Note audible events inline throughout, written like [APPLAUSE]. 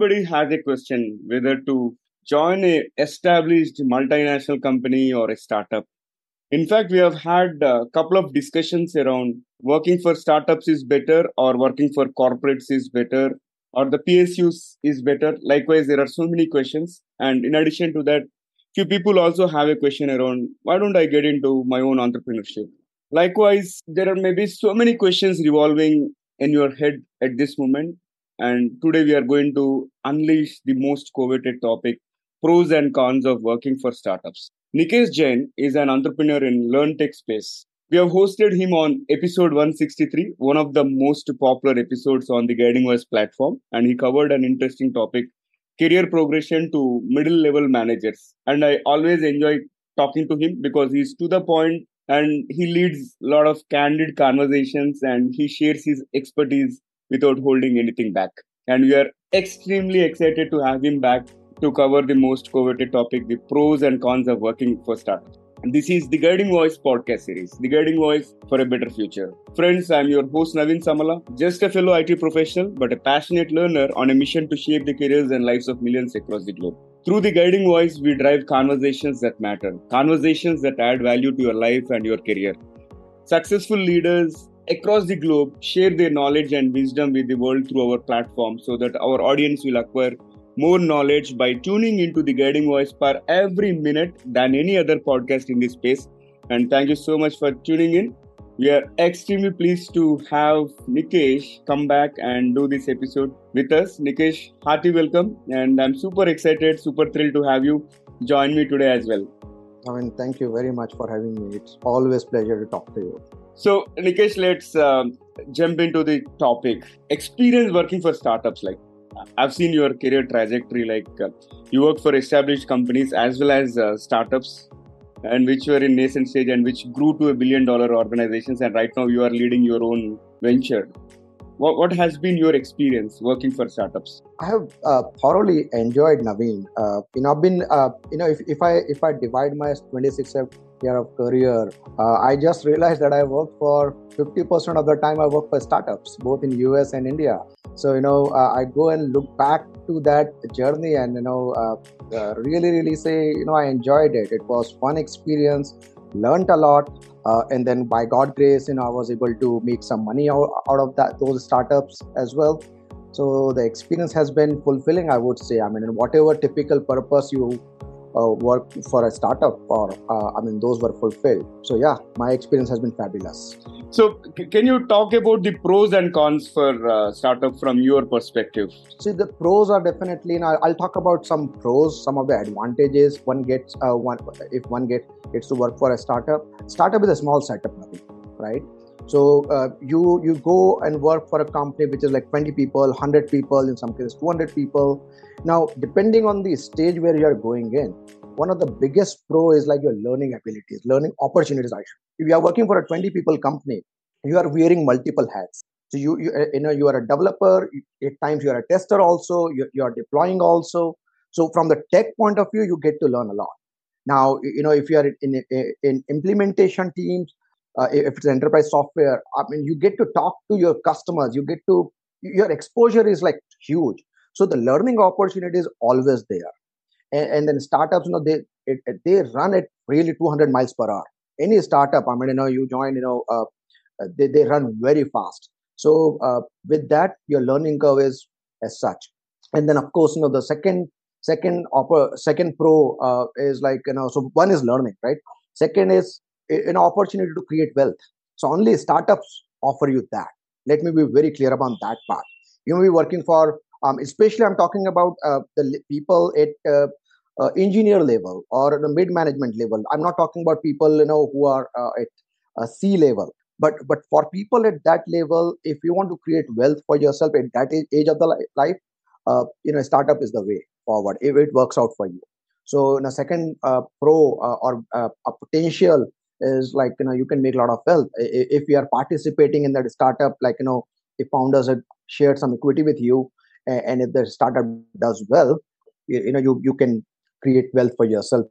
everybody has a question whether to join a established multinational company or a startup. In fact, we have had a couple of discussions around working for startups is better or working for corporates is better or the PSUs is better. Likewise, there are so many questions. And in addition to that, few people also have a question around why don't I get into my own entrepreneurship? Likewise, there are maybe so many questions revolving in your head at this moment. And today we are going to unleash the most coveted topic pros and cons of working for startups. Nikesh Jain is an entrepreneur in Learn Tech space. We have hosted him on episode 163, one of the most popular episodes on the Guiding Voice platform, and he covered an interesting topic career progression to middle level managers. And I always enjoy talking to him because he's to the point and he leads a lot of candid conversations and he shares his expertise without holding anything back. And we are extremely excited to have him back to cover the most coveted topic the pros and cons of working for startups. And this is the Guiding Voice podcast series, the Guiding Voice for a Better Future. Friends, I'm your host Naveen Samala, just a fellow IT professional, but a passionate learner on a mission to shape the careers and lives of millions across the globe. Through the Guiding Voice, we drive conversations that matter, conversations that add value to your life and your career. Successful leaders across the globe share their knowledge and wisdom with the world through our platform so that our audience will acquire more knowledge by tuning into the guiding voice per every minute than any other podcast in this space. And thank you so much for tuning in. We are extremely pleased to have Nikesh come back and do this episode with us. Nikesh, hearty welcome. And I'm super excited, super thrilled to have you join me today as well. I mean, thank you very much for having me. It's always pleasure to talk to you. So, Nikesh, let's um, jump into the topic. Experience working for startups. Like, I've seen your career trajectory. Like, uh, you work for established companies as well as uh, startups, and which were in nascent stage and which grew to a billion dollar organizations. And right now, you are leading your own venture. What, what has been your experience working for startups? I have uh, thoroughly enjoyed Naveen. Uh, you know, I've been, uh, you know, if, if I if I divide my 26 year of career, uh, I just realized that I worked for 50% of the time I work for startups, both in US and India. So you know, uh, I go and look back to that journey, and you know, uh, really, really say, you know, I enjoyed it. It was fun experience, learned a lot, uh, and then by god grace you know i was able to make some money out, out of that those startups as well so the experience has been fulfilling i would say i mean whatever typical purpose you uh, work for a startup or uh, i mean those were fulfilled. So yeah my experience has been fabulous. So c- can you talk about the pros and cons for uh, startup from your perspective? See the pros are definitely and I'll, I'll talk about some pros some of the advantages one gets uh, one if one gets gets to work for a startup. Startup is a small setup right so uh, you you go and work for a company which is like 20 people 100 people in some cases 200 people now, depending on the stage where you are going in, one of the biggest pro is like your learning abilities, learning opportunities. Actually, if you are working for a 20 people company, you are wearing multiple hats. So you, you, uh, you know, you are a developer. At times, you are a tester also. You, you are deploying also. So from the tech point of view, you get to learn a lot. Now, you know, if you are in in, in implementation teams, uh, if it's enterprise software, I mean, you get to talk to your customers. You get to your exposure is like huge. So the learning opportunity is always there. And, and then startups, you know, they it, they run at really 200 miles per hour. Any startup, I mean, you know, you join, you know, uh, they, they run very fast. So uh, with that, your learning curve is as such. And then of course, you know, the second second oper- second pro uh, is like you know, so one is learning, right? Second is an opportunity to create wealth. So only startups offer you that. Let me be very clear about that part. You may be working for um, especially, I'm talking about uh, the people at uh, uh, engineer level or the mid management level. I'm not talking about people you know who are uh, at a C level. But but for people at that level, if you want to create wealth for yourself at that age of the life, uh, you know, startup is the way forward if it works out for you. So, in a second uh, pro or a potential is like you know you can make a lot of wealth. If you are participating in that startup. Like you know, if founders have shared some equity with you, and if the startup does well you, know you, you can create wealth for yourself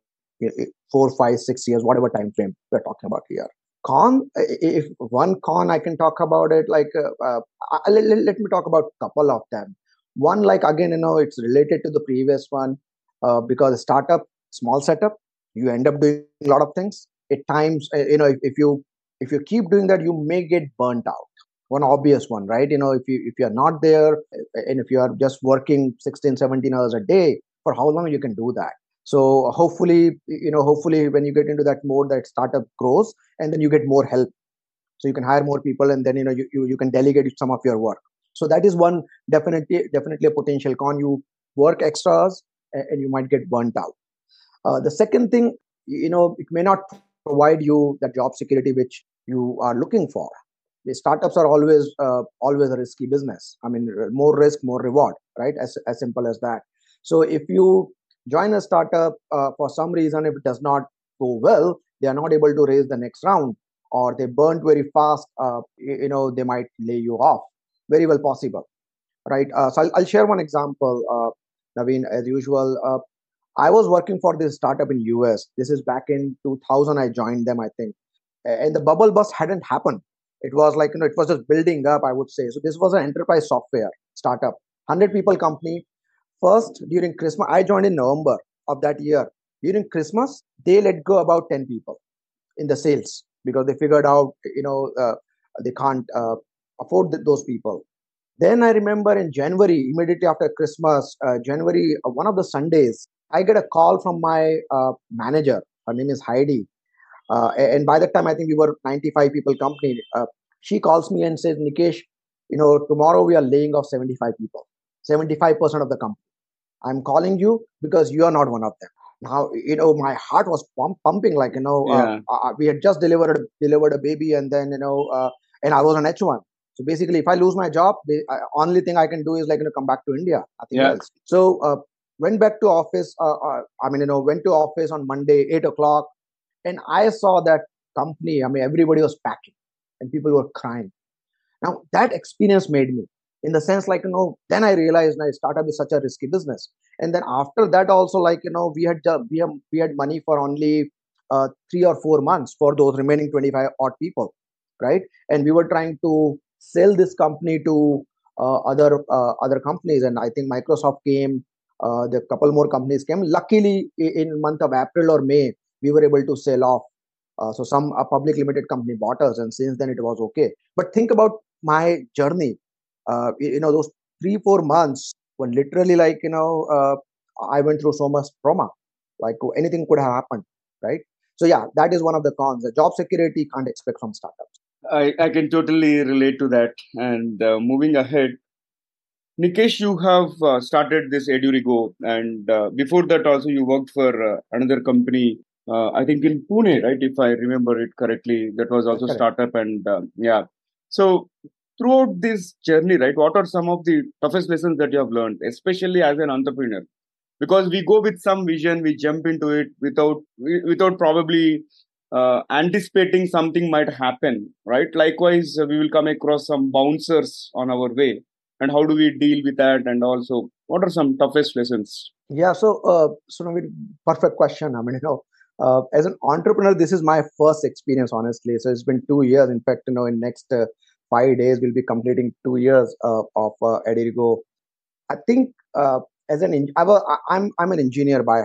four five six years whatever time frame we're talking about here. Con if one con i can talk about it like uh, uh, let, let, me talk about a couple of them. One like again you know it's related to the previous one uh, because startup small setup you end up doing a lot of things at times uh, you know if, if you if you keep doing that you may get burnt out. One obvious one right? You know if you if you're not there and if you are just working 16 17 hours a day for how long you can do that? So hopefully you know hopefully when you get into that mode that startup grows and then you get more help. So you can hire more people and then you know you, you, you can delegate some of your work. So that is one definitely definitely a potential con. You work extras and you might get burnt out. Uh, the second thing you know it may not provide you the job security which you are looking for. The startups are always uh, always a risky business. I mean more risk more reward right? As, as simple as that. So if you join a startup uh, for some reason if it does not go well they are not able to raise the next round or they burnt very fast uh, you know they might lay you off. Very well possible right? Uh, so I'll, I'll, share one example uh, naveen as usual. Uh, i was working for this startup in us this is back in 2000 i joined them i think. And the bubble bust hadn't happened. It was like you know it was just building up i would say. So this was an enterprise software startup. 100 people company. First during christmas i joined in november of that year. During christmas they let go about 10 people in the sales because they figured out you know uh, they can't uh, afford those people. Then i remember in january immediately after christmas uh, january uh, one of the sundays i get a call from my uh, manager her name is heidi uh, and by that time, I think we were 95 people company. Uh, she calls me and says, Nikesh, you know, tomorrow we are laying off 75 people, 75% of the company. I'm calling you because you are not one of them. Now, you know, my heart was pump, pumping like, you know, uh, yeah. uh, we had just delivered delivered a baby and then, you know, uh, and I was on H1. So basically, if I lose my job, the only thing I can do is like, you know, come back to India. Nothing yeah. else. So uh, went back to office. I mean, you know, went to office on Monday, 8 o'clock and I saw that company, I mean, everybody was packing and people were crying. Now, that experience made me, in the sense, like, you know, then I realized now startup is such a risky business. And then after that, also, like, you know, we had, uh, we, have, we had money for only uh, three or four months for those remaining 25 odd people, right? And we were trying to sell this company to uh, other uh, other companies. And I think Microsoft came, uh, the couple more companies came. Luckily, in month of April or May, we were able to sell off. Uh, so some a public limited company bought us, and since then it was okay. But think about my journey. Uh, you know, those three four months when literally like you know uh, I went through so much trauma. Like anything could have happened, right? So yeah, that is one of the cons. The job security can't expect from startups. I, I can totally relate to that. And uh, moving ahead, Nikesh, you have uh, started this Edurigo, and uh, before that also you worked for uh, another company uh, I think in Pune, right? If I remember it correctly, that was also startup and uh, yeah. So throughout this journey, right? What are some of the toughest lessons that you have learned, especially as an entrepreneur? Because we go with some vision, we jump into it without without probably uh, anticipating something might happen, right? Likewise, uh, we will come across some bouncers on our way, and how do we deal with that? And also, what are some toughest lessons? Yeah, so uh, so perfect question. I mean, you know, uh, as an entrepreneur this is my first experience honestly so it's been two years in fact you know in next uh, five days we'll be completing two years uh, of uh, edurigo i think uh, as an I I'm, I'm an engineer by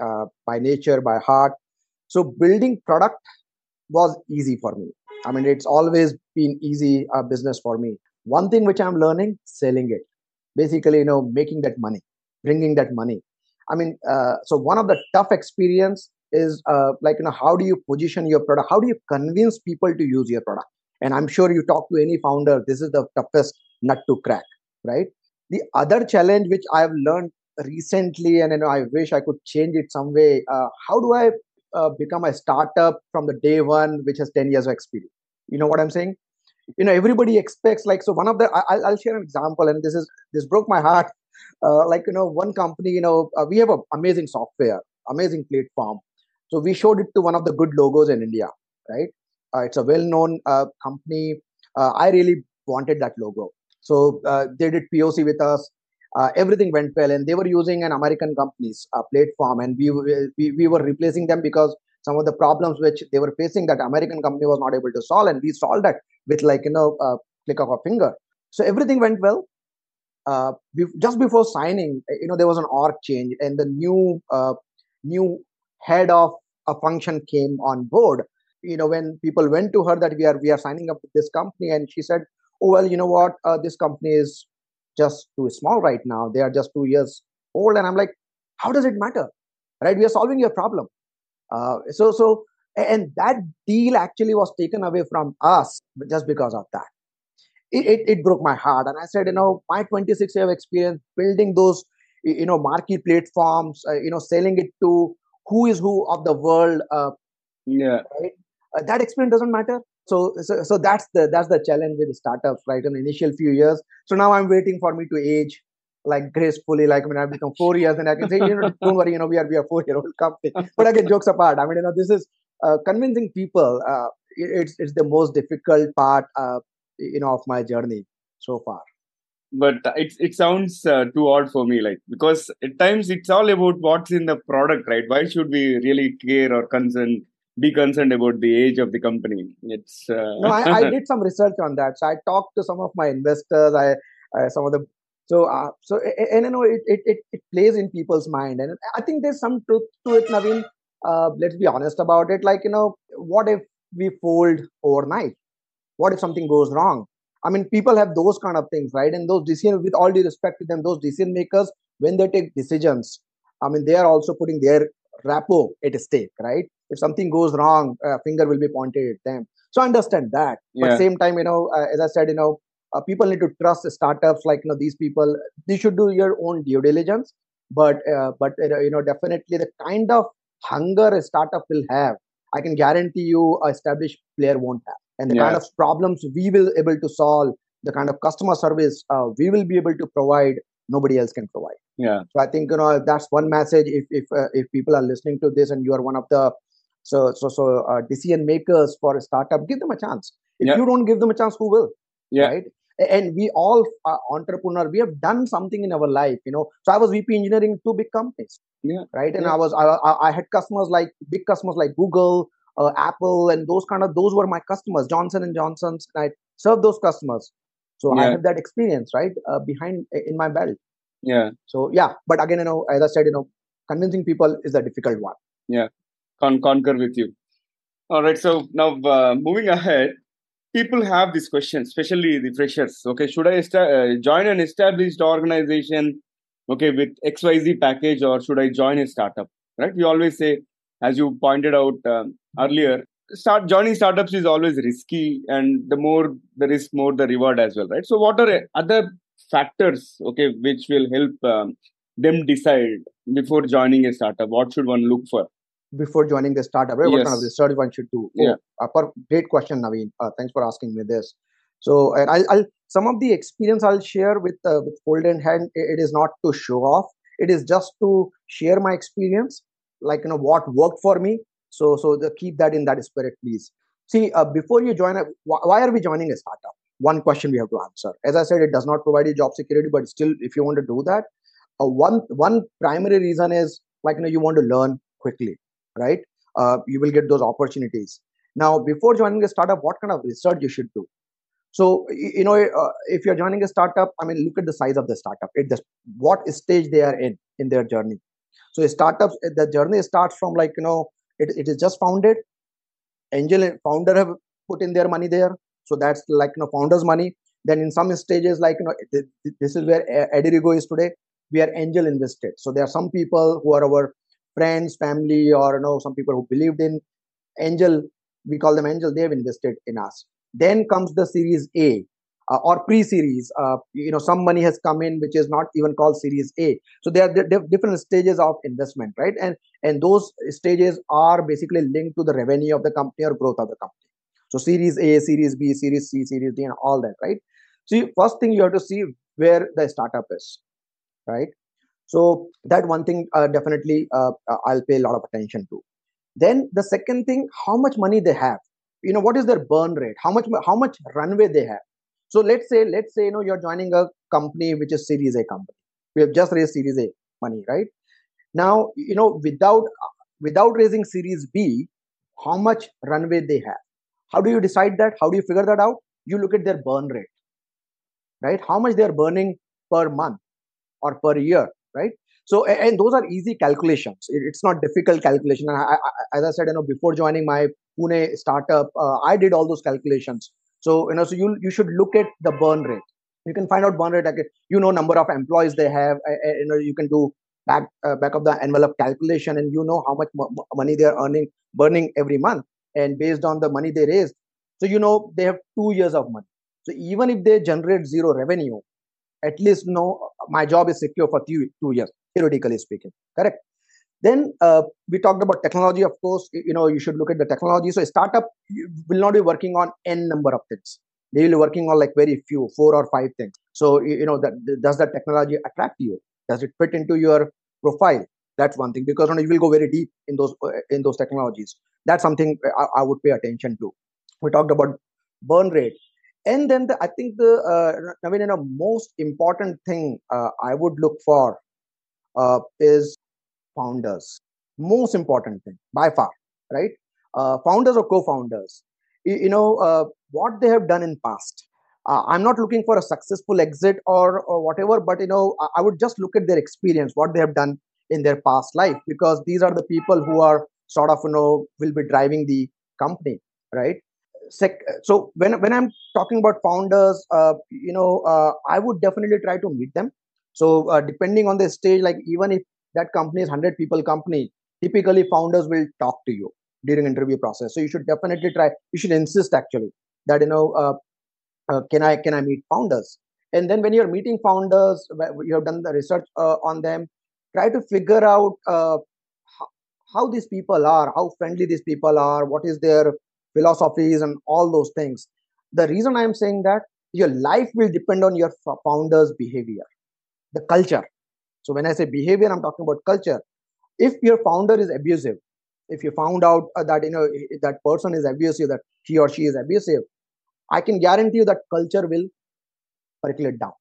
uh, by nature by heart so building product was easy for me i mean it's always been easy uh, business for me one thing which i'm learning selling it. Basically you know making that money bringing that money. I mean uh, so one of the tough experience is uh, like you know how do you position your product? How do you convince people to use your product? And i'm sure you talk to any founder this is the toughest nut to crack right? The other challenge which i have learned recently and you know i wish i could change it some way uh, how do i uh, become a startup from the day one which has 10 years of experience? You know what i'm saying you know everybody expects like so one of the I, will I'll share an example and this is this broke my heart [LAUGHS] uh, like you know one company you know uh, we have an amazing software amazing platform so we showed it to one of the good logos in India, right? Uh, it's a well-known uh, company. Uh, I really wanted that logo, so uh, they did POC with us. Everything went well, and they were using an American company's platform, and we, we we were replacing them because some of the problems which they were facing that American company was not able to solve, and we solved that with like you know a click of a finger. So everything went well. uh, just before signing, you know, there was an org change, and the new uh, new head of a function came on board. You know, when people went to her that we are we are signing up with this company, and she said, "Oh well, you know what? Uh, this company is just too small right now. They are just two years old." And I'm like, "How does it matter? Right? We are solving your problem." Uh, so so and that deal actually was taken away from us just because of that. It, it, it, broke my heart. And i said you know my 26 year of experience building those you know marquee platforms uh, you know selling it to who is who of the world uh, yeah. right? uh, that experience doesn't matter. So, so so that's the that's the challenge with startups right? In the initial few years. So now i'm waiting for me to age like gracefully like when i become four years then i can say you know don't worry you know we are we are four year old company. But again jokes apart. I mean you know this is convincing people uh, it's it's the most difficult part uh, you know of my journey so far. But it it sounds uh, too odd for me like because at times it's all about what's in the product right? Why should we really care or concern be concerned about the age of the company? It's uh... no I, I, [LAUGHS] did some research on that. So i talked to some of my investors i, I some of the so uh, so and you know it, it, it it plays in people's mind. And i think there's some truth to it naveen uh, let's be honest about it. Like you know what if we fold overnight? What if something goes wrong? I mean people have those kind of things right? And those decisions with all due respect to them those decision makers when they take decisions i mean they are also putting their rapport at stake right? If something goes wrong a finger will be pointed at them. So i understand that. Yeah. but same time you know uh, as i said you know uh, people need to trust startups like you know these people. They should do your own due diligence. But uh, but uh, you know definitely the kind of hunger a startup will have i can guarantee you a established player won't have. And the yeah. kind of problems we will able to solve the kind of customer service uh, we will be able to provide nobody else can provide. Yeah. So i think you know that's one message. If if uh, if people are listening to this and you are one of the so so so uh, decision makers for a startup give them a chance. If yeah. you don't give them a chance who will? Yeah. Right and we all are entrepreneur. We have done something in our life you know. So i was vp engineering two big companies yeah. right? And yeah. i was I, I had customers like big customers like google uh, apple and those kind of those were my customers johnson and johnson's and i served those customers. So yeah. i have that experience right uh, behind in my belt. Yeah. So yeah but again you know as i said you know convincing people is a difficult one. Yeah. Con- concur with you. All right so now uh, moving [LAUGHS] ahead people have this question, especially the freshers. Okay, should I uh, join an established organization, okay, with XYZ package, or should I join a startup? Right? We always say, as you pointed out um, earlier, start joining startups is always risky, and the more the risk, more the reward as well, right? So, what are other factors, okay, which will help um, them decide before joining a startup? What should one look for? Before joining the startup, right? Yes. What kind of research one should do? Yeah. Oh, uh, great question, Naveen. Uh, thanks for asking me this. So, and I'll, I'll some of the experience I'll share with uh, with Fold in Hand. It is not to show off. It is just to share my experience, like you know what worked for me. So, so the, keep that in that spirit, please. See, uh, before you join, a, why are we joining a startup? One question we have to answer. As I said, it does not provide you job security, but still, if you want to do that, uh, one one primary reason is like you know you want to learn quickly right? Uh, you will get those opportunities. Now, before joining a startup, what kind of research you should do? So, you know, uh, if you're joining a startup, I mean, look at the size of the startup. It just what stage they are in in their journey. So, startups, the journey starts from like you know, it, it is just founded. Angel founder have put in their money there, so that's like you know, founders' money. Then in some stages, like you know, this is where Edurigo is today. We are angel invested. So there are some people who are our friends, family, or you know, some people who believed in angel, we call them angel, they have invested in us. Then comes the series A uh, or pre-series. Uh, you know, some money has come in which is not even called series A. So there are d- different stages of investment, right? And and those stages are basically linked to the revenue of the company or growth of the company. So series A, series B, series C, series D, and all that, right? So first thing you have to see where the startup is, right? So that one thing uh, definitely uh, uh, I'll pay a lot of attention to. Then the second thing, how much money they have. You know, what is their burn rate? How much how much runway they have. So let's say let's say you know you're joining a company which is Series A company. We have just raised Series A money, right? Now you know without without raising Series B, how much runway they have. How do you decide that? How do you figure that out? You look at their burn rate, right? How much they are burning per month or per year, right? So, and those are easy calculations. It's not difficult calculation. And I, I, as I said, you know, before joining my Pune startup, uh, I did all those calculations. So, you know, so you you should look at the burn rate. You can find out burn rate. Like you know, number of employees they have. Uh, you know, you can do back uh, back of the envelope calculation, and you know how much money they are earning, burning every month, and based on the money they raised, so you know they have two years of money. So even if they generate zero revenue, at least know my job is secure for two, two years, theoretically speaking. Correct. Then uh, we talked about technology. Of course, you know you should look at the technology. So a startup will not be working on n number of things. They will be working on like very few, four or five things. So you know that does that technology attract you? Does it fit into your profile? That's one thing because you, know, you will go very deep in those in those technologies. That's something I, I would pay attention to. We talked about burn rate and then the, i think the uh, i mean you know most important thing uh, i would look for uh, is founders. Most important thing by far right? Uh, founders or co-founders. You, you know uh, what they have done in past. Uh, i'm not looking for a successful exit or, or whatever but you know I, I would just look at their experience what they have done in their past life because these are the people who are sort of you know will be driving the company right sec- so when when i'm talking about founders uh, you know uh, i would definitely try to meet them. So uh, depending on the stage like even if that company is 100 people company typically founders will talk to you during interview process. So you should definitely try you should insist actually that you know uh, uh, can i can i meet founders? And then when you're meeting founders you have done the research uh, on them try to figure out how these people are how friendly these people are what is their philosophies and all those things. The reason i'm saying that your life will depend on your founder's behavior the culture. So when i say behavior i'm talking about culture. If your founder is abusive if you found out uh, that you know that person is abusive that he or she is abusive i can guarantee you that culture will percolate down.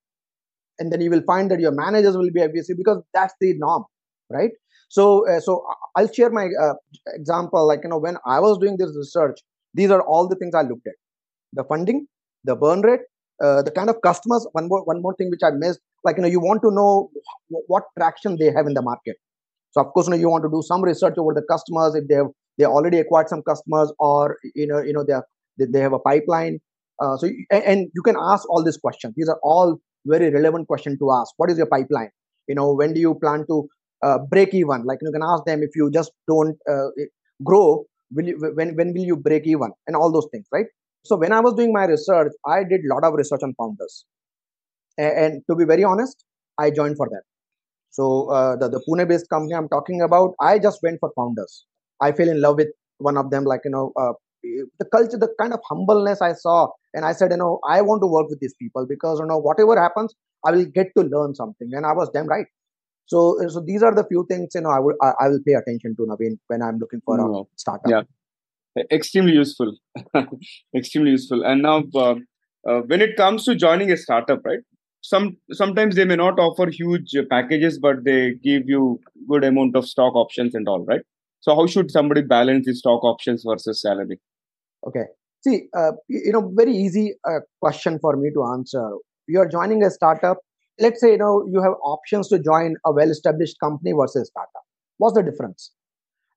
And then you will find that your managers will be abusive because that's the norm right? So uh, so i'll share my uh, example. Like you know when i was doing this research these are all the things I looked at: the funding, the burn rate, uh, the kind of customers. One more, one more thing which I missed. Like you know, you want to know what traction they have in the market. So of course, you know, you want to do some research over the customers if they have they already acquired some customers or you know you know they are, they have a pipeline. Uh, so and, and you can ask all these questions. These are all very relevant questions to ask. What is your pipeline? You know, when do you plan to uh, break even? Like you can ask them if you just don't uh, grow, will you when when will you break even? And all those things right? So when i was doing my research i did a lot of research on founders. And, and to be very honest i joined for that so uh, the, the pune based company i'm talking about i just went for founders. I fell in love with one of them like you know uh, the culture the kind of humbleness i saw. And i said you know i want to work with these people because you know whatever happens i will get to learn something. And i was damn right so, uh, so these are the few things you know I will I, will pay attention to Naveen when I'm looking for a mm, startup. Yeah, extremely useful, [LAUGHS] extremely useful. And now, uh, uh, when it comes to joining a startup, right? Some sometimes they may not offer huge packages, but they give you good amount of stock options and all, right? So, how should somebody balance the stock options versus salary? Okay, see, uh, you know, very easy uh, question for me to answer. You are joining a startup let's say you know you have options to join a well established company versus startup. What's the difference?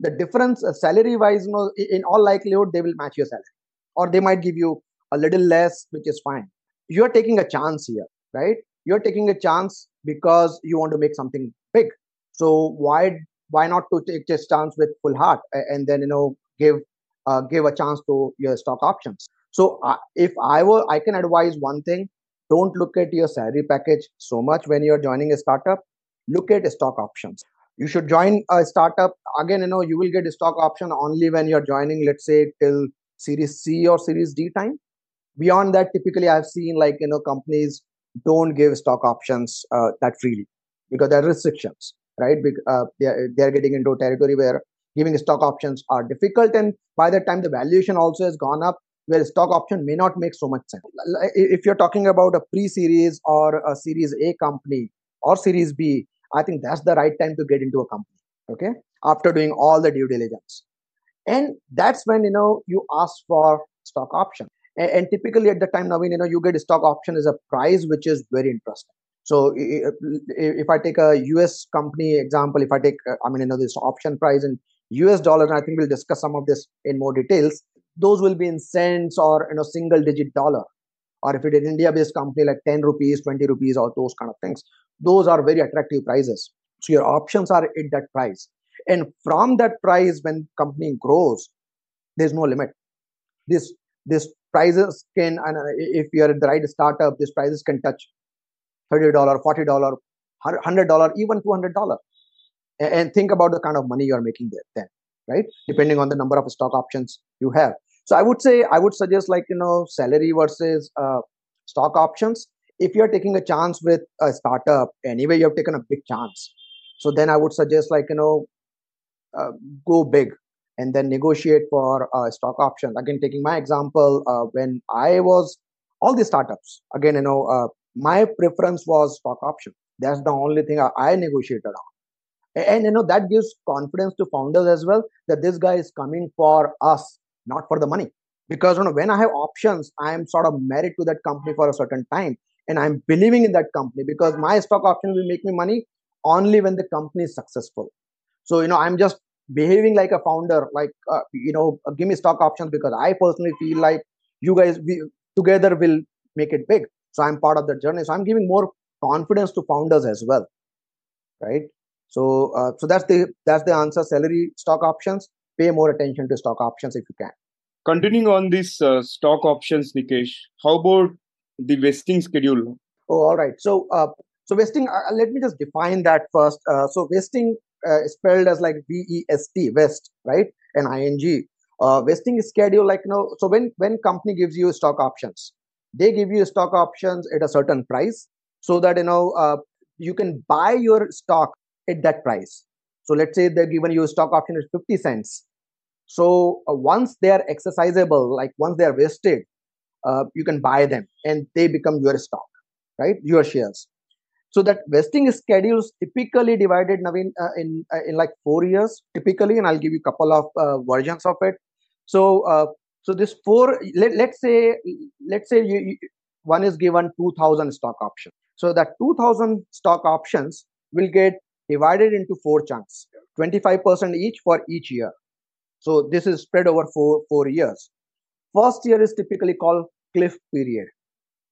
The difference uh, salary wise you know in all likelihood they will match your salary. Or they might give you a little less which is fine. You're taking a chance here right? You're taking a chance because you want to make something big. So why why not to take this chance with full heart and then you know give uh, give a chance to your stock options? So uh, if i were i can advise one thing don't look at your salary package so much when you're joining a startup. Look at stock options. You should join a startup. Again you know you will get a stock option only when you're joining let's say till series c or series d time. Beyond that typically i've seen like you know companies don't give stock options uh, that freely because there are restrictions right? Uh, they're, they're getting into territory where giving stock options are difficult and by the time the valuation also has gone up where stock option may not make so much sense. If you're talking about a pre-series or a Series A company or Series B, I think that's the right time to get into a company. Okay, after doing all the due diligence, and that's when you know you ask for stock option. And, and typically at the time, Naveen, you know, you get stock option is a price which is very interesting. So if I take a US company example, if I take, uh, I mean, you know, this option price in US dollars, and I think we'll discuss some of this in more details. Those will be in cents or, you know, single digit dollar. Or if it is an India based company like 10 rupees, 20 rupees, or those kind of things, those are very attractive prices. So your options are at that price. And from that price, when company grows, there's no limit. This this prices can, and uh, if you're at the right startup, these prices can touch $30, $40, $100, even $200. And think about the kind of money you're making there then, right? Depending on the number of stock options you have. So I would say, I would suggest like, you know, salary versus uh, stock options. If you're taking a chance with a startup, anyway, you have taken a big chance. So then I would suggest like, you know, uh, go big and then negotiate for uh, stock options. Again, taking my example, uh, when I was all the startups, again, you know, uh, my preference was stock option. That's the only thing I, I negotiated on. And, and, you know, that gives confidence to founders as well that this guy is coming for us, not for the money. Because you know, when I have options, I am sort of married to that company for a certain time. And I'm believing in that company because my stock option will make me money only when the company is successful. So, you know, I'm just behaving like a founder like uh, you know uh, give me stock options because i personally feel like you guys we, together will make it big so i'm part of the journey so i'm giving more confidence to founders as well right so uh, so that's the that's the answer salary stock options pay more attention to stock options if you can continuing on this uh, stock options nikesh how about the vesting schedule oh all right so uh, so vesting uh, let me just define that first so vesting uh, spelled as like V-E-S-T, Vest, right? And I-N-G. Uh, vesting schedule, like, you know, so when, when company gives you stock options, they give you stock options at a certain price so that, you know, uh, you can buy your stock at that price. So let's say they're given you a stock option at 50 cents. So uh, once they are exercisable, like once they are vested, uh, you can buy them and they become your stock, right? Your shares. So that vesting schedule is typically divided Naveen, uh, in uh, in like four years typically, and I'll give you a couple of uh, versions of it. So uh, so this four let, let's say let's say you, you, one is given 2000 stock options. So that 2000 stock options will get divided into four chunks, 25% each for each year. So this is spread over four four years. First year is typically called cliff period.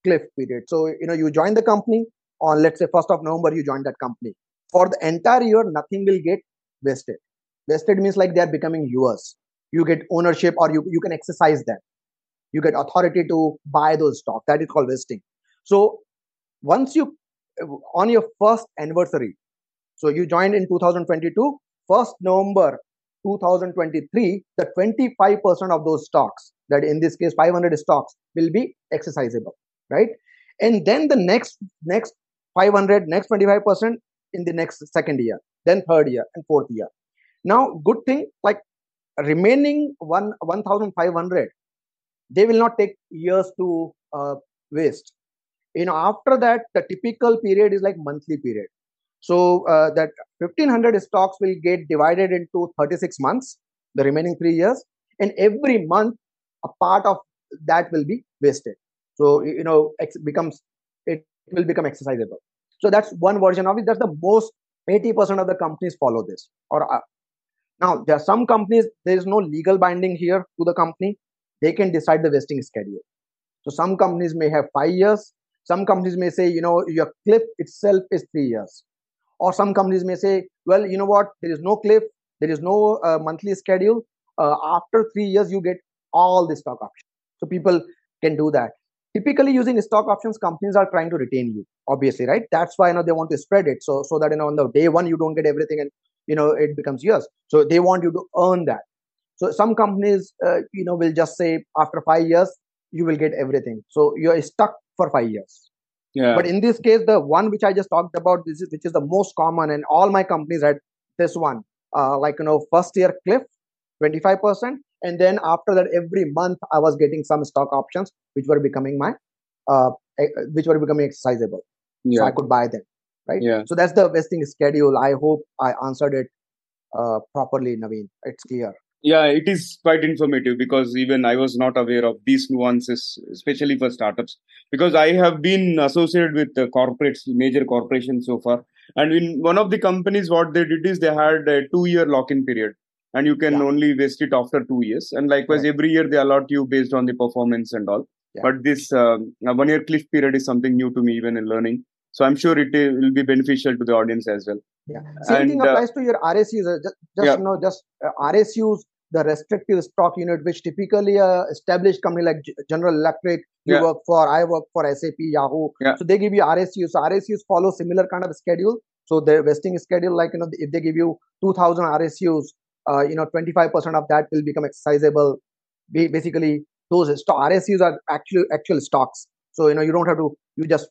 Cliff period. So you know you join the company, on let's say 1st of November you join that company. For the entire year, nothing will get vested. Vested means like they are becoming yours. You get ownership or you, you can exercise them. You get authority to buy those stock. That is called vesting. So once you on your first anniversary, so you joined in 2022, 1st November 2023, the 25% of those stocks, that in this case 500 stocks, will be exercisable, right? And then the next next 500 next 25% in the next second year then third year and fourth year. Now good thing like remaining one 1500 they will not take years to uh, vest. You know after that the typical period is like monthly period so uh, that 1500 stocks will get divided into 36 months the remaining 3 years and every month a part of that will be vested so you know it becomes it will become exercisable. So that's one version of it. That's the most 80% of the companies follow this. Or uh, now there are some companies there is no legal binding here to the company. They can decide the vesting schedule. So some companies may have five years. Some companies may say, you know, your cliff itself is three years. Or some companies may say, well, you know what, there is no cliff, there is no uh, monthly schedule. Uh, after three years, you get all the stock options. So people can do that. Typically using stock options companies are trying to retain you obviously right? That's why you know they want to spread it. So so that you know on the day one you don't get everything and you know it becomes yours. So they want you to earn that. So some companies uh, you know will just say after 5 years you will get everything. So you're stuck for 5 years yeah. But in this case the one which i just talked about this is which is the most common and all my companies had this one uh, like you know first year cliff 25% and then after that every month i was getting some stock options which were becoming my uh, which were becoming exercisable. Yeah. so i could buy them right? Yeah. So that's the vesting schedule. I hope i answered it uh, properly naveen. It's clear yeah it is quite informative because even i was not aware of these nuances especially for startups because i have been associated with the corporates major corporations so far and in one of the companies what they did is they had a two year lock in period and you can yeah. only vest it after two years and likewise right. every year they allot you based on the performance and all yeah. but this uh, one year cliff period is something new to me even in learning so i'm sure it will be beneficial to the audience as well yeah same and, thing uh, applies uh, to your rsus just, just yeah. you know just uh, rsus the restrictive stock unit, which typically a established company like General Electric you yeah. work for, I work for SAP, Yahoo. Yeah. So they give you RSUs. So RSUs follow similar kind of schedule. So their vesting schedule, like you know, if they give you 2,000 RSUs, uh, you know, 25% of that will become exercisable. Basically, those stock, RSUs are actual actual stocks. So you know, you don't have to. You just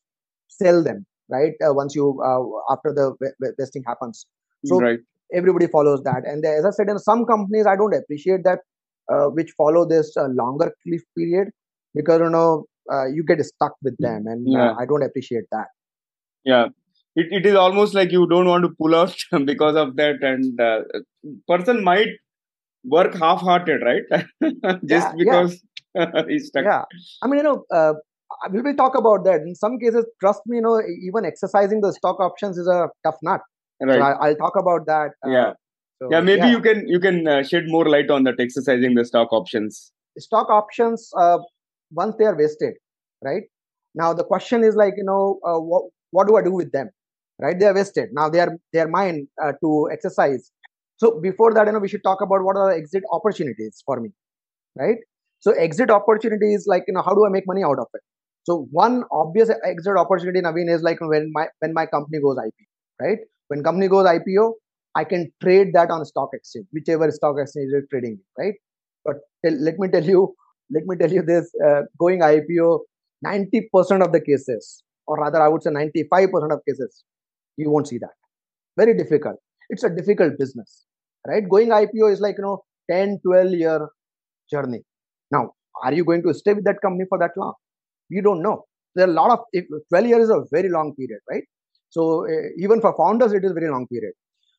sell them, right? Uh, once you uh, after the vesting happens. So right everybody follows that. And as i said in some companies i don't appreciate that uh, which follow this uh, longer cliff period because you know uh, you get stuck with mm. them and uh, yeah. i don't appreciate that. Yeah. It, it is almost like you don't want to pull out [LAUGHS] because of that and uh, person might work half-hearted right? [LAUGHS] Just yeah, because yeah. [LAUGHS] he's stuck. Yeah. I mean you know uh, we will talk about that. In some cases trust me you know even exercising the stock options is a tough nut Right. So I, will talk about that. Uh, yeah. So, yeah, maybe yeah. you can you can uh, shed more light on that exercising the stock options. Stock options, uh, once they are vested, right? Now the question is like you know uh, what what do I do with them? Right? They are vested. Now they are they are mine uh, to exercise. So before that, you know, we should talk about what are the exit opportunities for me, right? So exit opportunities like you know how do I make money out of it? So one obvious exit opportunity, Naveen, is like when my when my company goes IP, right? When company goes IPO, I can trade that on stock exchange, whichever stock exchange is trading, right? But tell, let me tell you, let me tell you this: uh, going IPO, ninety percent of the cases, or rather, I would say ninety-five percent of cases, you won't see that. Very difficult. It's a difficult business, right? Going IPO is like you know 10, 12 year journey. Now, are you going to stay with that company for that long? You don't know. There are a lot of if 12 years is a very long period, right? So uh, even for founders, it is very long period.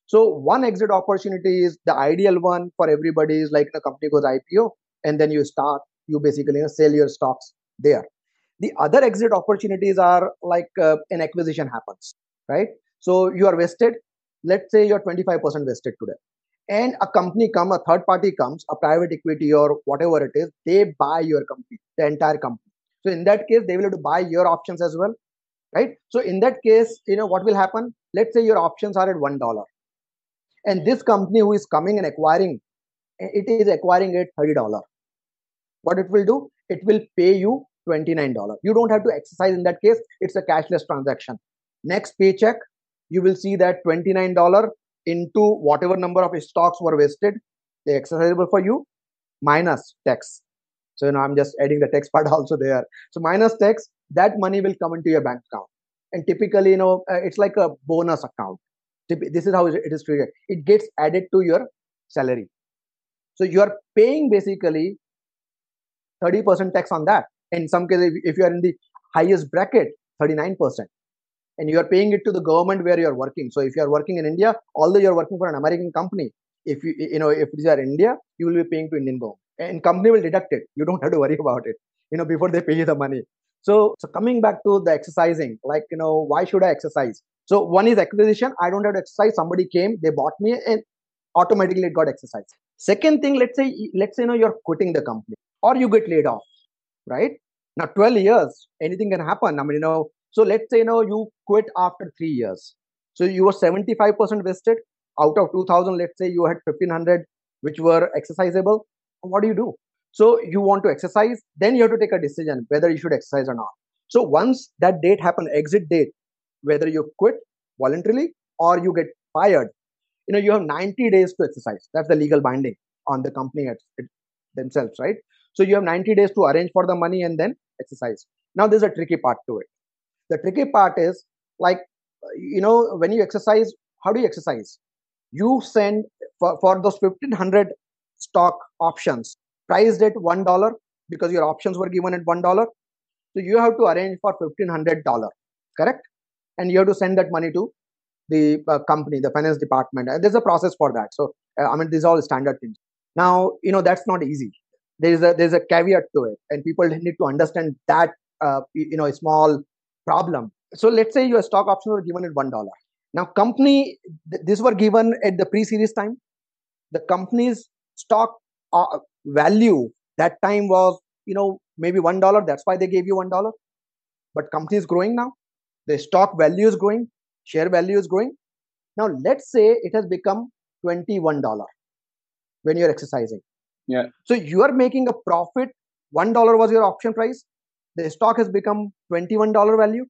So one exit opportunity is the ideal one for everybody is like the company goes IPO and then you start, you basically you know, sell your stocks there. The other exit opportunities are like uh, an acquisition happens, right? So you are vested. Let's say you're 25% vested today. And a company come, a third party comes, a private equity or whatever it is, they buy your company, the entire company. So in that case, they will have to buy your options as well right? So in that case, you know, what will happen? Let's say your options are at $1. And this company who is coming and acquiring, it is acquiring at $30. What it will do? It will pay you $29. You don't have to exercise in that case. It's a cashless transaction. Next paycheck, you will see that $29 into whatever number of stocks were vested, they exercisable for you, minus tax. So, you know, I'm just adding the tax part [LAUGHS] also there. So minus tax, that money will come into your bank account. And typically you know uh, it's like a bonus account. This is how it is treated. It gets added to your salary. So you are paying basically 30% tax on that. In some cases if you are in the highest bracket 39% and you are paying it to the government where you are working. So if you are working in india although you are working for an american company if you you know if these are india you will be paying to indian government. And company will deduct it. You don't have to worry about it. You know before they pay you the money so, so coming back to the exercising, like, you know, why should I exercise? So one is acquisition. I don't have to exercise. Somebody came, they bought me and automatically it got exercised. Second thing, let's say, let's say, you know, you're quitting the company or you get laid off, right? Now, 12 years, anything can happen. I mean, you know, so let's say, you know, you quit after three years. So you were 75% vested out of 2000. Let's say you had 1500, which were exercisable. What do you do? So you want to exercise, then you have to take a decision whether you should exercise or not. So once that date happen, exit date, whether you quit voluntarily or you get fired, you know you have 90 days to exercise. That's the legal binding on the company themselves, right? So you have 90 days to arrange for the money and then exercise. Now there's a tricky part to it. The tricky part is like you know when you exercise, how do you exercise? You send for, for those 1500 stock options priced at one dollar because your options were given at one dollar. So you have to arrange for fifteen hundred dollar, correct? And you have to send that money to the uh, company, the finance department, and there's a process for that. So uh, I mean, these are all standard things. Now, you know, that's not easy. There's a there's a caveat to it, and people need to understand that uh, you know a small problem. So let's say your stock options were given at one dollar. Now, company th- these were given at the pre-series time. The company's stock uh, value that time was you know maybe one dollar. That's why they gave you one dollar. But company is growing now. The stock value is growing. Share value is growing. Now, let's say it has become twenty-one dollar when you're exercising. Yeah. So you are making a profit. One dollar was your option price. The stock has become twenty-one dollar value.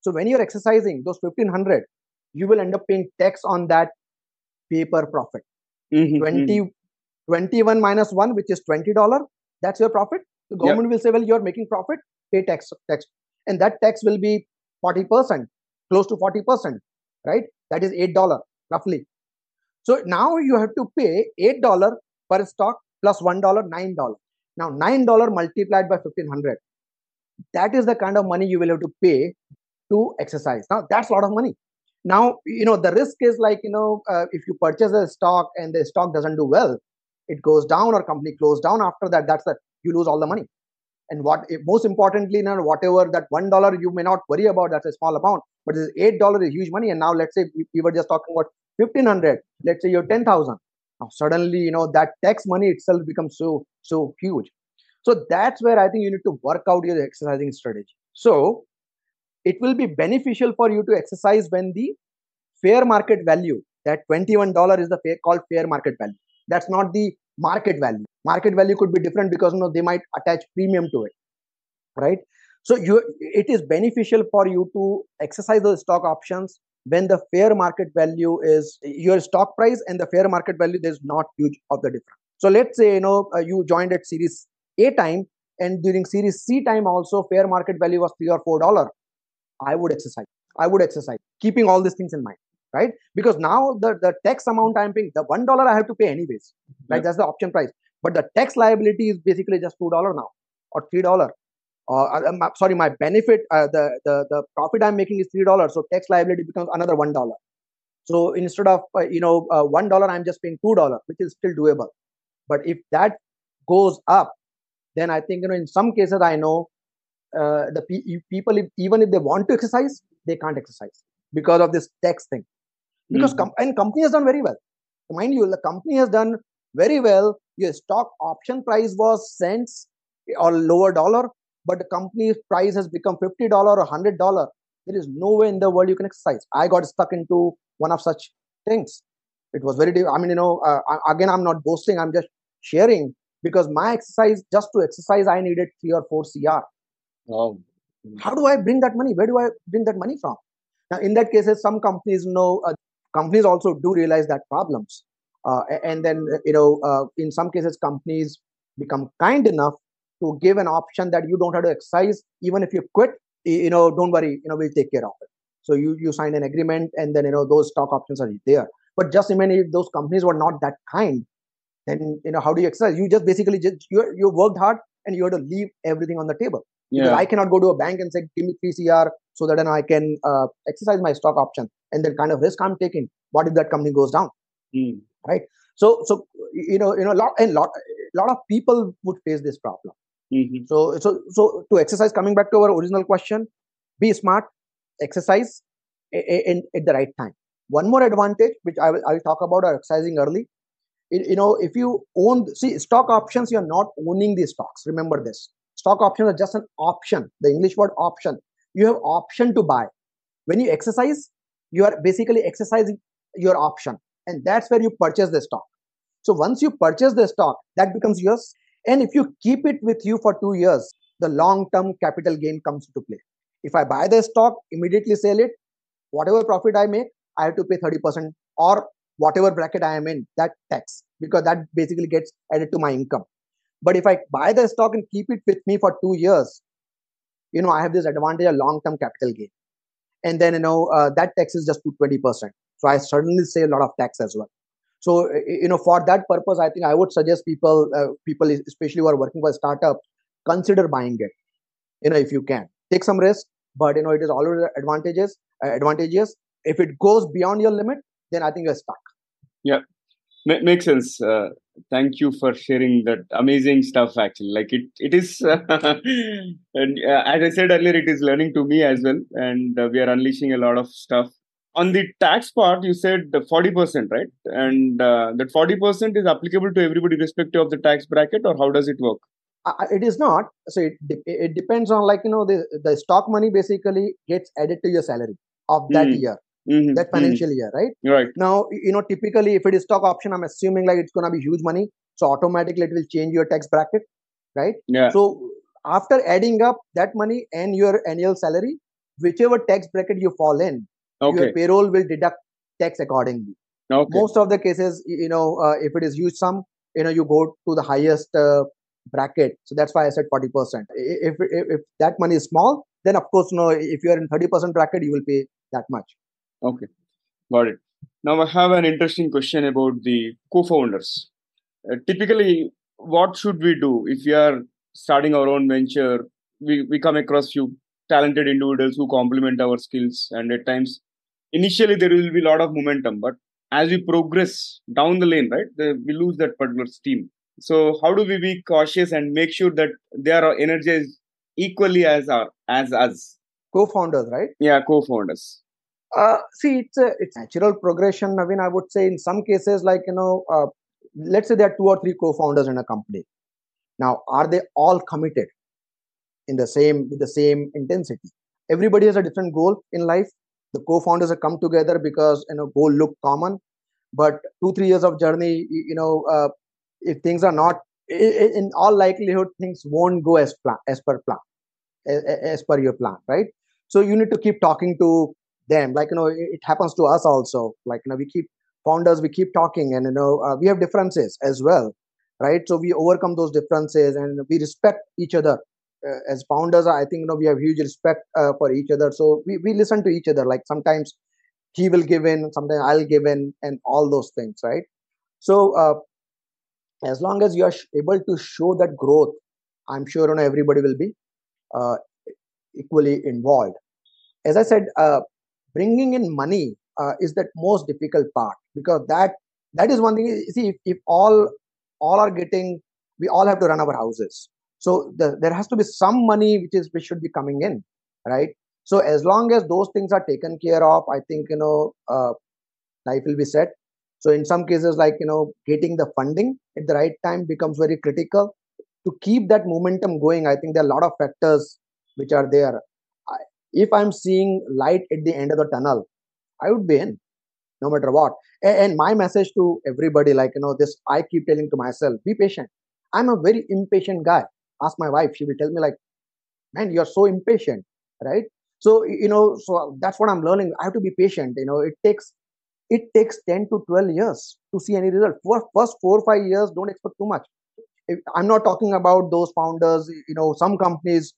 So when you're exercising those fifteen hundred, you will end up paying tax on that paper profit. Mhm, 20, 21 minus 1, which is $20, that's your profit. The government will say, well, you're making profit, pay tax, tax. And that tax will be 40%, close to 40%, right? That is $8 roughly. So now you have to pay $8 per stock plus 1, $9. Now $9 multiplied by 1500 that is the kind of money you will have to pay to exercise. Now that's a lot of money. Now you know the risk is like you know uh, if you purchase a stock and the stock doesn't do well, it goes down or company close down after that. That's that you lose all the money. And what eh, most importantly, now whatever that one dollar you may not worry about, that's a small amount, but this eight dollar is huge money. And now let's say we, we were just talking about fifteen hundred. Let's say you're ten thousand. Now suddenly you know that tax money itself becomes so so huge. So that's where I think you need to work out your exercising strategy. So it will be beneficial for you to exercise when the fair market value, that $21 is the fair, called fair market value. That's not the market value. Market value could be different because you know they might attach premium to it, right? So you, it is beneficial for you to exercise the stock options when the fair market value is your stock price and the fair market value. There's not huge of the difference. So let's say you know uh, you joined at Series A time, and during Series C time also fair market value was three or four dollar. I would exercise. I would exercise, keeping all these things in mind, right? Because now the, the tax amount I'm paying, the one dollar I have to pay anyways, right? That's the option price. But the tax liability is basically just two dollar now or three dollar. Uh, I'm sorry, my benefit, uh, the the the profit I'm making is three dollars, so tax liability becomes another one dollar. So instead of uh, you know uh, one dollar, I'm just paying two dollar, which is still doable. But if that goes up, then I think you know in some cases I know uh, the pe- people if, even if they want to exercise they can't exercise because of this tax thing because Mhm. com- and company has done very well mind you the company has done very well your stock option price was cents or lower dollar but the company's price has become $50 or $100 there is no way in the world you can exercise i got stuck into one of such things it was very i mean you know uh, again i'm not boasting i'm just sharing because my exercise just to exercise i needed 3 or 4 cr Wow. how do I bring that money? Where do I bring that money from? Now, in that case, some companies know, uh, companies also do realize that problems. Uh, and then, uh, you know, uh, in some cases, companies become kind enough to give an option that you don't have to exercise. Even if you quit, you know, don't worry, you know, we'll take care of it. So you, you sign an agreement and then, you know, those stock options are there. But just imagine if those companies were not that kind, then, you know, how do you exercise? You just basically just, you, you worked hard and you had to leave everything on the table because Yeah. I cannot go to a bank and say, give me 3 CR so that then I can uh, exercise my stock option and the kind of risk I'm taking. What if that company goes down? Mm. So, so you know, you know, lot and lot, lot of people would face this problem. Mhm. So, so, so to exercise, coming back to our original question, be smart, exercise in, at the right time. One more advantage, which I will, I will talk about, are exercising early. You you know, if you own, see, stock options, you're not owning the stocks. Remember this. Stock options are just an option. The English word option. You have option to buy. When you exercise, you are basically exercising your option. And that's where you purchase the stock. So once you purchase the stock, that becomes yours. And if you keep it with you for two years, the long term capital gain comes into play. If I buy the stock, immediately sell it, whatever profit I make, I have to pay 30% or whatever bracket I am in, that tax, because that basically gets added to my income. But if I buy the stock and keep it with me for two years, you know, I have this advantage of long term capital gain. And then, you know, uh, that tax is just 20%. So I certainly save a lot of tax as well. So, you know, for that purpose, I think I would suggest people, uh, people especially who are working for a startup, consider buying it. You know, if you can take some risk, but you know, it is always advantages, uh, advantageous. If it goes beyond your limit, then I think you're stuck. Ma- makes sense. Uh, thank you for sharing that amazing stuff. Actually, like it, it is. [LAUGHS] and uh, as I said earlier, it is learning to me as well, and uh, we are unleashing a lot of stuff. On the tax part, you said the forty percent, right? And uh, that forty percent is applicable to everybody, irrespective of the tax bracket, or how does it work? Uh, it is not. So it it depends on like you know the the stock money basically gets added to your salary of that mm. year mm-hmm. that mm-hmm. financial mm-hmm. year, right? Right. Now, you know, typically if it is stock option, I'm assuming like it's going to be huge money. So automatically it will change your tax bracket, right? Yeah. So after adding up that money and your annual salary, whichever tax bracket you fall in, okay. your payroll will deduct tax accordingly. Okay. Most of the cases, you know, uh, if it is huge sum, you know, you go to the highest uh, bracket. So that's why I said 40%. If, if, if that money is small, then of course, you know, if you are in 30% bracket, you will pay that much. Okay, got it. Now I have an interesting question about the co-founders. Uh, typically, what should we do if we are starting our own venture? We we come across few talented individuals who complement our skills, and at times, initially there will be a lot of momentum, but as we progress down the lane, right, the, we lose that particular steam. So how do we be cautious and make sure that they are energized equally as our as us? Co-founders, right? Yeah, co-founders. Uh, see, it's a it's natural progression. I mean, I would say in some cases, like you know, uh, let's say there are two or three co-founders in a company. Now, are they all committed in the same with the same intensity? Everybody has a different goal in life. The co-founders have come together because you know goal look common, but two three years of journey, you know, uh, if things are not in all likelihood, things won't go as plan as per plan, as, as per your plan, right? So you need to keep talking to them. Like you know it happens to us also. Like you know we keep founders we keep talking and you know uh, we have differences as well right? So we overcome those differences and we respect each other. Uh, as founders i think you know we have huge respect uh, for each other. So we, we listen to each other. Like sometimes he will give in sometimes i'll give in and all those things right? So uh, as long as you are able to show that growth i'm sure you know everybody will be uh, equally involved. As i said uh, bringing in money uh, is that most difficult part because that that is one thing. See if, if all all are getting we all have to run our houses. So the, there has to be some money which is which should be coming in right? So as long as those things are taken care of i think you know uh, life will be set. So in some cases like you know getting the funding at the right time becomes very critical. To keep that momentum going i think there are a lot of factors which are there if i'm seeing light at the end of the tunnel i would be in no matter what. And my message to everybody like you know this i keep telling to myself be patient. I'm a very impatient guy. Ask my wife she will tell me like man you're so impatient right? So you know so uh, that's what i'm learning. I have to be patient you know. It takes it takes 10 to 12 years to see any result. For first four or five years don't expect too much. I'm not talking about those founders you know some companies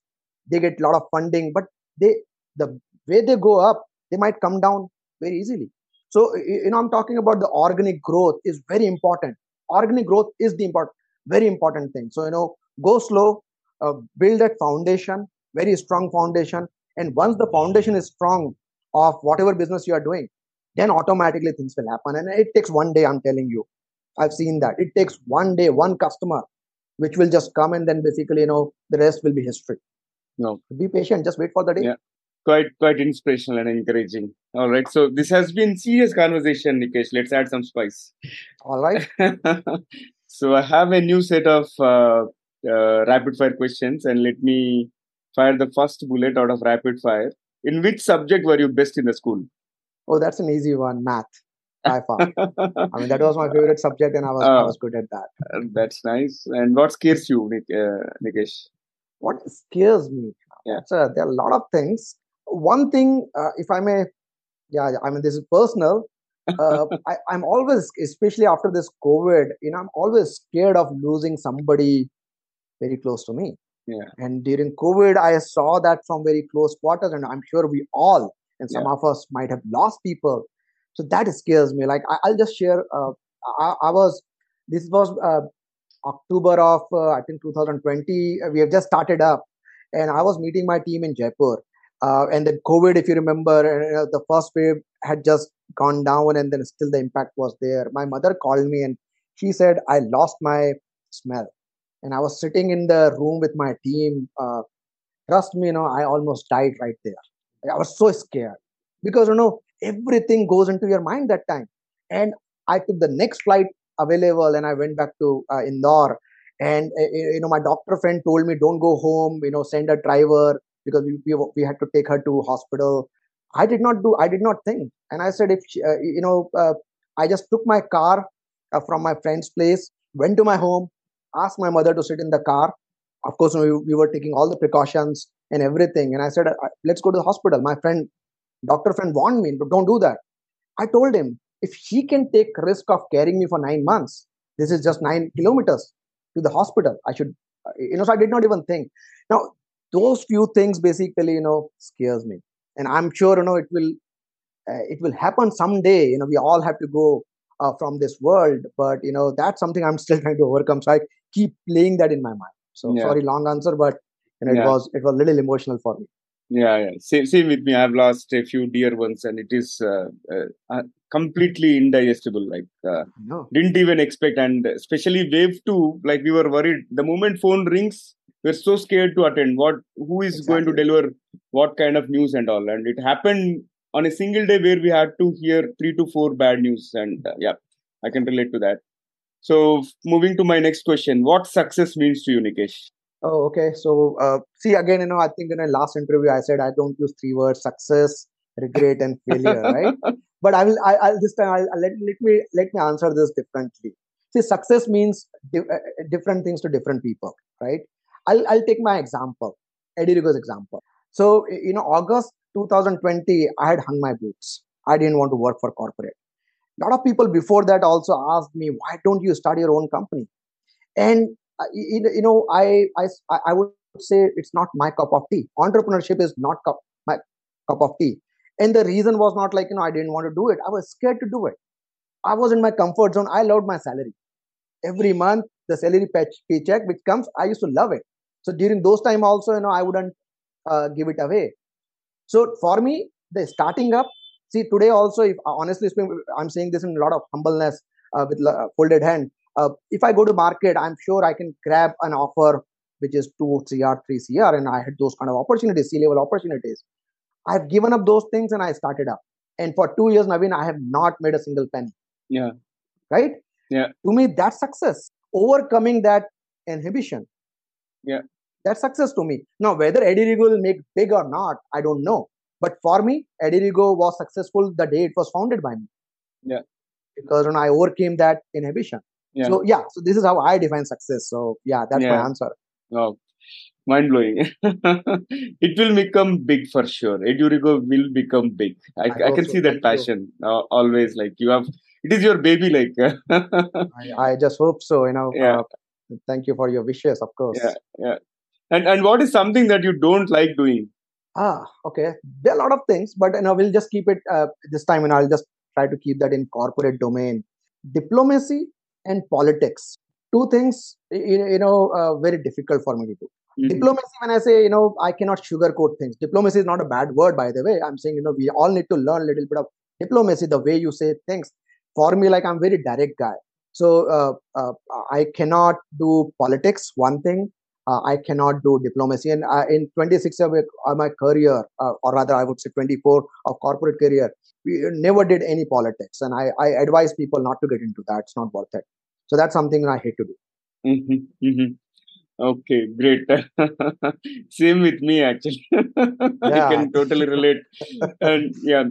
they get a lot of funding but they the way they go up they might come down very easily. So you know i'm talking about the organic growth is very important. Organic growth is the important very important thing. So you know go slow uh, build that foundation very strong foundation. And once the foundation is strong of whatever business you are doing then automatically things will happen. And it takes one day i'm telling you. I've seen that. It takes one day one customer which will just come and then basically you know the rest will be history no. Be patient. Just wait for the day. Yeah. Quite quite inspirational and encouraging. All right. So this has been serious conversation, Nikesh. Let's add some spice. All right. [LAUGHS] so I have a new set of uh, uh, rapid fire questions, and let me fire the first bullet out of rapid fire. In which subject were you best in the school? Oh, that's an easy one. Math. By far. [LAUGHS] I mean, that was my favorite subject, and I was, uh, I was good at that. That's nice. And what scares you, uh, Nikesh? What scares me yeah. uh, there are a lot of things one thing uh, if i may yeah i mean this is personal [LAUGHS] uh, I, i'm always especially after this covid you know i'm always scared of losing somebody very close to me yeah. and during covid i saw that from very close quarters and i'm sure we all and some yeah. of us might have lost people so that scares me like I, will just share uh, I, I, was this was uh, October of uh, I think 2020. Uh, we have just started up, and I was meeting my team in Jaipur. Uh, and then COVID, if you remember, uh, the first wave had just gone down, and then still the impact was there. My mother called me and she said I lost my smell, and I was sitting in the room with my team. Uh, trust me, you know, I almost died right there. I was so scared because you know everything goes into your mind that time. And I took the next flight available, and I went back to uh, Indore. And uh, you know, my doctor friend told me, "Don't go home. You know, send a driver because we we, we had to take her to hospital." I did not do. I did not think, and I said, "If she, uh, you know, uh, I just took my car uh, from my friend's place, went to my home, asked my mother to sit in the car. Of course, we, we were taking all the precautions and everything. And I said, let's go to the hospital. My friend, doctor friend warned me, but don't do that. I told him, if he can take risk of carrying me for nine months, this is just nine kilometers to the hospital. I should, you know, so I did not even think. Now, those few things basically, you know, scares me. And I'm sure, you know, it will, uh, it will happen someday. You know, we all have to go uh, from this world but you know that's something i'm [LAUGHS] still trying to overcome so i keep playing that in my mind so yeah. sorry long answer but you know, it yeah. was it was a little emotional for me yeah yeah same, same with me i've lost a few dear ones and it is uh, uh, uh completely indigestible like uh, no. didn't even expect. And especially wave 2 like we were worried. The moment phone rings we're so scared to attend. What who is exactly. going to deliver what kind of news and all? And it happened on a single day where we had to hear three to four bad news. And uh, yeah i can relate to that. So moving to my next question. What success means to you nikesh? Oh okay. So uh, see again you know i think in the last interview i said i don't use three words success regret and failure [LAUGHS] right but i will I, will this time I'll, I'll, let, let me let me answer this differently see success means di- uh, different things to different people right i'll, I'll take my example Edurigo's example so you know august 2020, I had hung my boots. I didn't want to work for corporate. A lot of people before that also asked me, why don't you start your own company? And uh, you know, I, I I would say it's not my cup of tea. Entrepreneurship is not cup, my cup of tea. And the reason was not like you know I didn't want to do it. I was scared to do it. I was in my comfort zone. I loved my salary. Every month, the salary paycheck which comes, I used to love it. So during those time also, you know, I wouldn't uh, give it away. So for me, the starting up, see today also, if honestly speaking, I'm saying this in a lot of humbleness uh, with uh, folded hand. Uh, if I go to market, I'm sure I can grab an offer which is two three, CR, three CR, and I had those kind of opportunities, C level opportunities. I've given up those things and I started up. And for two years, Naveen, I have not made a single penny. Yeah. Right? Yeah. To me, that's success. Overcoming that inhibition. Yeah. That's success to me. Now, whether Edurigo will make big or not, I don't know. But for me, Edurigo was successful the day it was founded by me. Yeah. Because when I overcame that inhibition. Yeah. So yeah, so this is how I define success. So yeah, that's yeah. my answer. Oh, mind blowing. [LAUGHS] it will become big for sure. Edurigo will become big. I, I, I can see that passion uh, always. Like you have, it is your baby. Like [LAUGHS] I, I just hope so. You know. Yeah. Uh, thank you for your wishes, of course. Yeah. Yeah. And and what is something that you don't like doing? Ah, okay. There are a lot of things, but you know, we'll just keep it uh, this time, and I'll just try to keep that in corporate domain. Diplomacy and politics, two things, you know, uh, very difficult for me to do. Mm-hmm. Diplomacy, when I say, you know, I cannot sugarcoat things. Diplomacy is not a bad word, by the way. I'm saying, you know, we all need to learn a little bit of diplomacy, the way you say things. For me, like I'm very direct guy. So uh, uh, I cannot do politics, one thing uh, I cannot do diplomacy. And uh, in 26 of my career, uh, or rather, I would say 24 of corporate career, we never did any politics. And I, I advise people not to get into that. It's not worth it. So that's something I hate to do. Mm-hmm, mm-hmm. Okay, great. [LAUGHS] Same with me, actually. [LAUGHS] Yeah. I can totally relate. [LAUGHS] and yeah,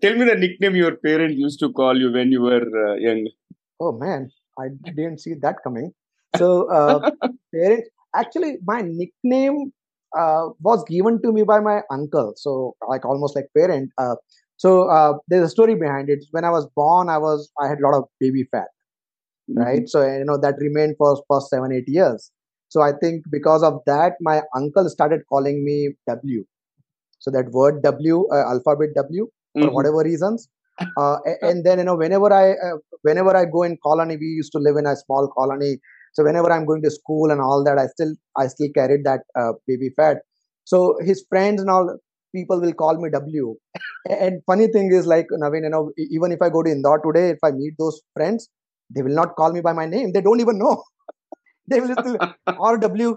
tell me the nickname your parents used to call you when you were uh, young. Oh man, I didn't see that coming. So, uh, parents, actually my nickname uh, was given to me by my uncle so like almost like parent uh, so uh, there's a story behind it when i was born i was i had a lot of baby fat mm-hmm. right so you know that remained for first seven eight years. So i think because of that my uncle started calling me w. So that word w uh, alphabet w for mm-hmm. whatever reasons. [LAUGHS] Uh, and then you know whenever i uh, whenever i go in colony we used to live in a small colony. So whenever i'm going to school and all that i still i still carried that uh, baby fat. So his friends and all people will call me w. And funny thing is like naveen you know even if i go to indore today if i meet those friends they will not call me by my name. They don't even know. [LAUGHS] They will just or w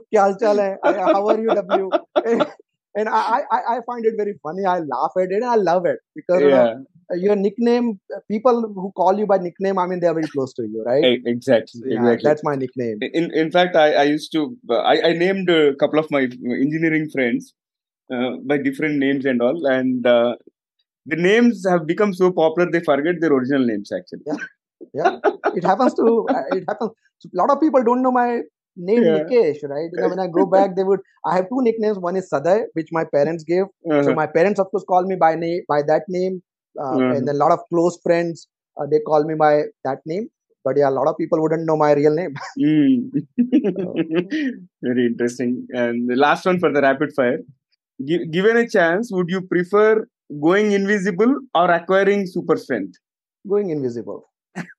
how are you w? [LAUGHS] And I, I i find it very funny. I laugh at it and i love it because yeah. uh, your nickname people who call you by nickname i mean they are very close to you right? Exactly yeah, exactly. that's my nickname. In in fact i i used to i, I named a couple of my engineering friends uh, by different names and all. And uh, the names have become so popular they forget their original names actually. Yeah yeah it happens to uh, it happens a lot of people don't know my name yeah. Nikesh, right? You know, when I go back, they would. I have two nicknames. One is Saday, which my parents gave. Uh-huh. So my parents, of course, call me by name by that name, uh, uh-huh. and a lot of close friends uh, they call me by that name. But yeah, a lot of people wouldn't know my real name. [LAUGHS] mm. [LAUGHS] Very interesting. And the last one for the rapid fire. G- given a chance, would you prefer going invisible or acquiring super strength? Going invisible.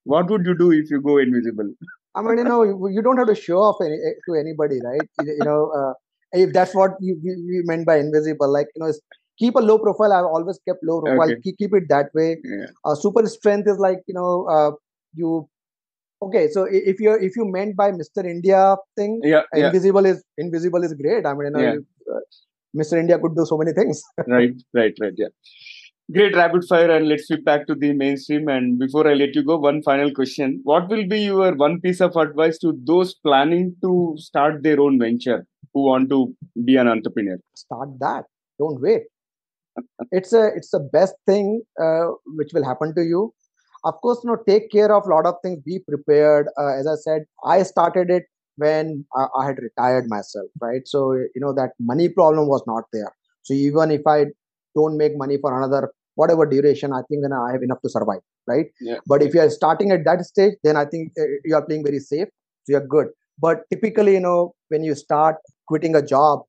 What would you do if you go invisible? I mean, you know, you, don't have to show off any, eh, to anybody, right? You, you know, uh, if that's what you, you, meant by invisible, like you know, keep a low profile. I've always kept low profile. Okay. Keep, keep it that way. Yeah. Uh, super strength is like you know, uh, you. Okay, so if you if you meant by Mr. India thing, yeah, invisible yeah. is invisible is great. I mean, you know, yeah. Uh, Mr. India could do so many things. right, right, right. Yeah. Great rapid fire, and let's flip back to the mainstream. And before I let you go, one final question: What will be your one piece of advice to those planning to start their own venture who want to be an entrepreneur? Start that. Don't wait. it's a it's the best thing uh, which will happen to you. Of course, you know, take care of a lot of things. Be prepared. Uh, as I said, I started it when I, I had retired myself, right? So you know that money problem was not there. So even if I don't make money for another whatever duration i think then i have enough to survive right? Yeah. but if you are starting at that stage then i think uh, you are playing very safe so you're good. But typically you know when you start quitting a job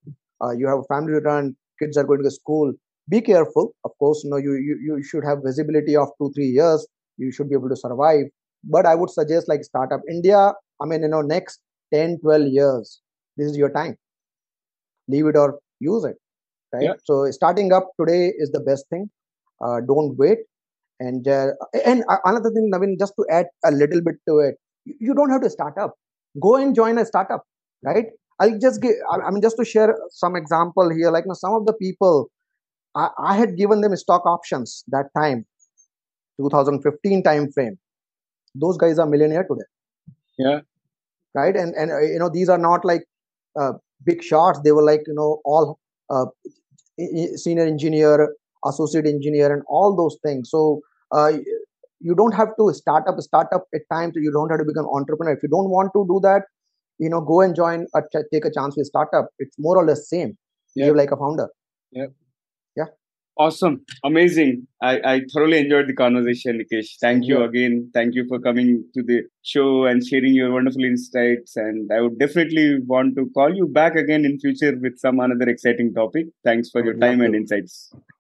uh, you have a family to run kids are going to school be careful. Of course you know you, you you should have visibility of two three years you should be able to survive. But i would suggest like startup india i mean you know next 10 12 years this is your time. Leave it or use it right? Yeah. so starting up today is the best thing don't wait. And uh, and another thing naveen just to add a little bit to it you don't have to start up. Go and join a startup right? I'll just give i mean just to share some example here like you know, some of the people I, I had given them stock options that time 2015 time frame those guys are millionaire today. Yeah. Right? And and uh, you know these are not like uh, big shots. They were like you know all uh, senior engineer associate engineer and all those things. So uh, you don't have to start up a startup at times. You don't have to become entrepreneur. If you don't want to do that you know go and join a take a chance with startup. It's more or less same. Yeah. you're like a founder. Yeah yeah. Awesome. Amazing. I i thoroughly enjoyed the conversation nikesh. Thank you yeah. again. Thank you for coming to the show and sharing your wonderful insights. And i would definitely want to call you back again in future with some another exciting topic. Thanks for your time and insights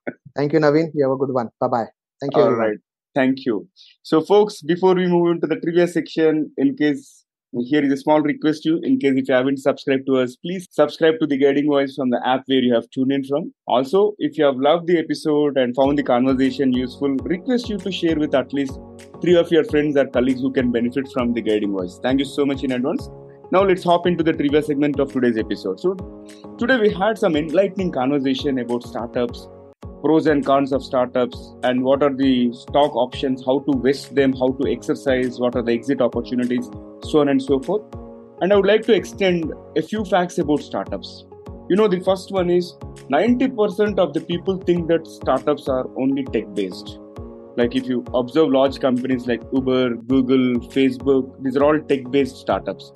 [LAUGHS] Thank you, Naveen. You have a good one. Bye bye. Thank you. All right. Thank you. So, folks, before we move into the trivia section, in case here is a small request to you in case if you haven't subscribed to us please subscribe to the guiding voice from the app where you have tuned in from also if you have loved the episode and found the conversation useful request you to share with at least three of your friends or colleagues who can benefit from the guiding voice thank you so much in advance now let's hop into the trivia segment of today's episode so today we had some enlightening conversation about startups pros and cons of startups and what are the stock options, how to vest them, how to exercise, what are the exit opportunities, so on and so forth. And I would like to extend a few facts about startups. You know, the first one is 90% of the people think that startups are only tech based. Like if you observe large companies like Uber, Google, Facebook, these are all tech based startups.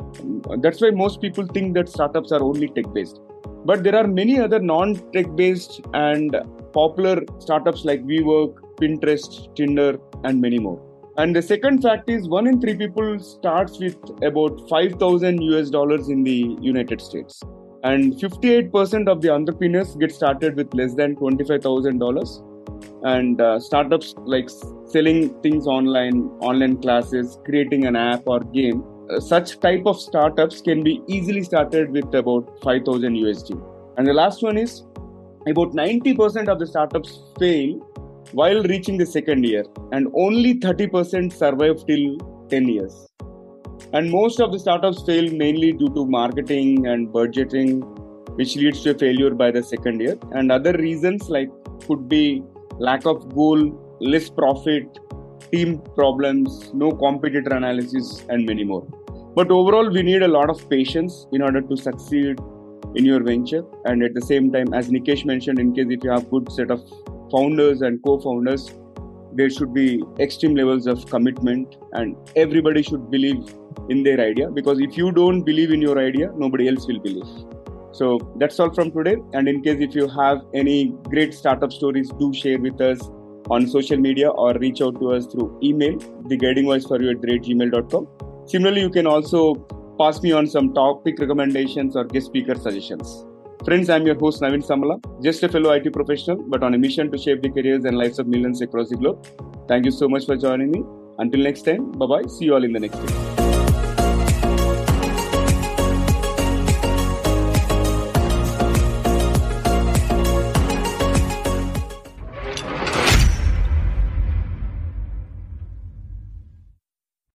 That's why most people think that startups are only tech based. But there are many other non tech based and popular startups like WeWork, Pinterest, Tinder, and many more. And the second fact is one in three people starts with about 5,000 US dollars in the United States. And 58% of the entrepreneurs get started with less than $25,000. And uh, startups like selling things online, online classes, creating an app or game, Uh, such type of startups can be easily started with about 5000 USD. And the last one is about 90% of the startups fail while reaching the second year and only 30% survive till 10 years And most of the startups fail mainly due to marketing and budgeting, which leads to a failure by the second year. And other reasons like could be lack of goal, less profit, team problems, no competitor analysis, and many more. But overall, we need a lot of patience in order to succeed in your venture. And at the same time, as Nikesh mentioned, in case if you have good set of founders and co-founders, there should be extreme levels of commitment, and everybody should believe in their idea. Because if you don't believe in your idea, nobody else will believe. So that's all from today. And in case if you have any great startup stories, do share with us on social media or reach out to us through email, the guiding voice for you at gmail.com. Similarly, you can also pass me on some topic recommendations or guest speaker suggestions. Friends, I'm your host Naveen Samala, just a fellow IT professional, but on a mission to shape the careers and lives of millions across the globe. Thank you so much for joining me. Until next time, bye bye. See you all in the next video.